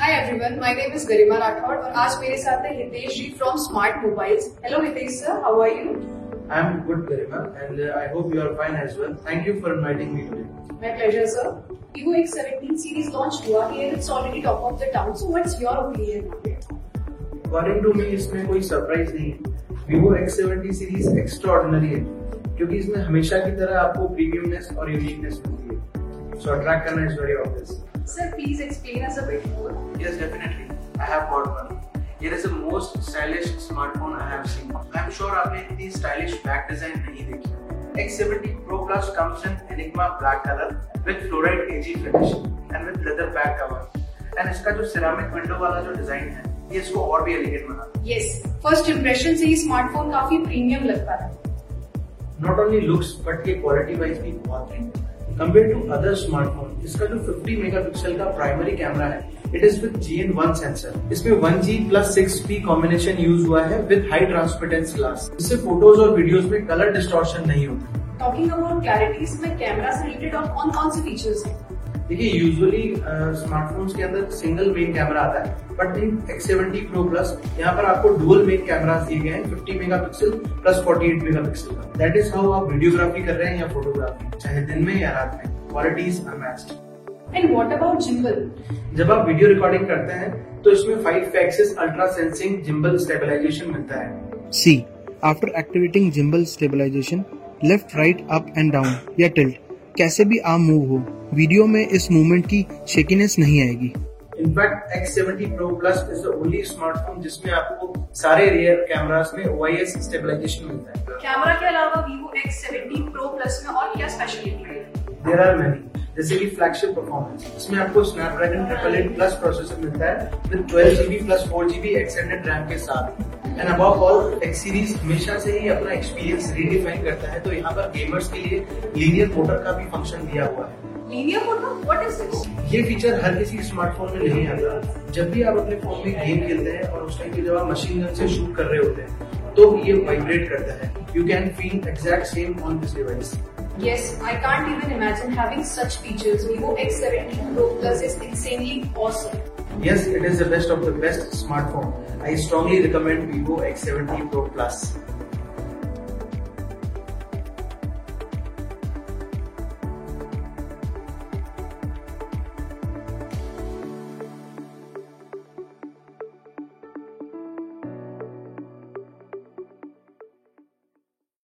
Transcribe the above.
हाय कोई सरप्राइज़ नहीं है. Vivo इसमें हमेशा की तरह आपको प्रीमियमनेस और यूनिकनेस मिलती है. सो अट्रैक्ट करना is very obvious sir please explain us a bit more Yes, definitely. I have bought one. It is the most stylish smartphone I have seen. I'm sure आपने इतनी stylish back design नहीं देखी. X70 Pro Plus comes in Enigma black color with fluoride AG finish and with leather back cover. And इसका जो ceramic window वाला जो design है, ये इसको और भी elegant बनाता है. yes first impression से ही स्मार्टफ़ोन काफ़ी प्रीमियम लगता है Not only looks but ये quality wise भी बहुत है. Compared टू अदर स्मार्टफ़ोन इसका जो 50 मेगापिक्सल का प्राइमरी कैमरा है it is with G N one sensor इसमें one G plus six P combination use हुआ है विद हाई ट्रांसपेरेंस ग्लास इससे फ़ोटोज़ और वीडियोस में कलर डिस्टॉर्शन नहीं होता। टॉकिंग अबाउट क्लैरिटी इसमें कैमरा से रिलेटेड और कौन कौन से फीचर्स हैं? देखिए यूजुअली स्मार्टफोन्स के अंदर सिंगल मेन कैमरा आता है but in X70 Pro Plus यहाँ पर आपको डुअल मेन कैमरा दिए गए हैं 50 मेगापिक्सल प्लस 48 मेगापिक्सल का। दैट इज़ हाउ आप वीडियोग्राफी कर रहे हैं या फोटोग्राफी चाहे दिन में या रात में। Qualities unmatched and what about gimbal जब आप वीडियो रिकॉर्डिंग करते हैं तो इसमें five axis ultra sensing gimbal stabilization मिलता है। See after activating gimbal stabilization, left right up and down या tilt, कैसे भी आर्म मूव हो वीडियो में इस मूवमेंट की शेकीनेस नहीं आएगी। In fact X70 Pro Plus is the only smartphone जिसमें आपको सारे रियर कैमरास में OIS स्टेबलाइजेशन मिलता है। कैमरा के अलावा Vivo X70 Pro Plus में और क्या स्पेशलिटी है? देर आर मेनी जैसे कि फ्लैगशिप परफॉर्मेंस इसमें आपको Snapdragon triple eight plus processor मिलता है with 12 GB plus 4 GB extended RAM के साथ. And above all X series हमेशा से ही अपना एक्सपीरियंस रीडिफाइन करता है. तो यहाँ पर गेमर्स के लिए लीनियर मोटर का भी फ़ंक्शन दिया हुआ है. ये फीचर हर किसी स्मार्टफ़ोन में नहीं आता. जब भी आप अपने फ़ोन में गेम खेलते हैं और उस टाइम पे जब आप मशीन गन से शूट कर रहे होते हैं तो ये वाइब्रेट करता है. You can feel exact same on this device Yes, I can't even imagine having such features. Vivo X70 Pro Plus is insanely awesome. Yes, it is the best of the best smartphone. I strongly recommend Vivo X70 Pro Plus.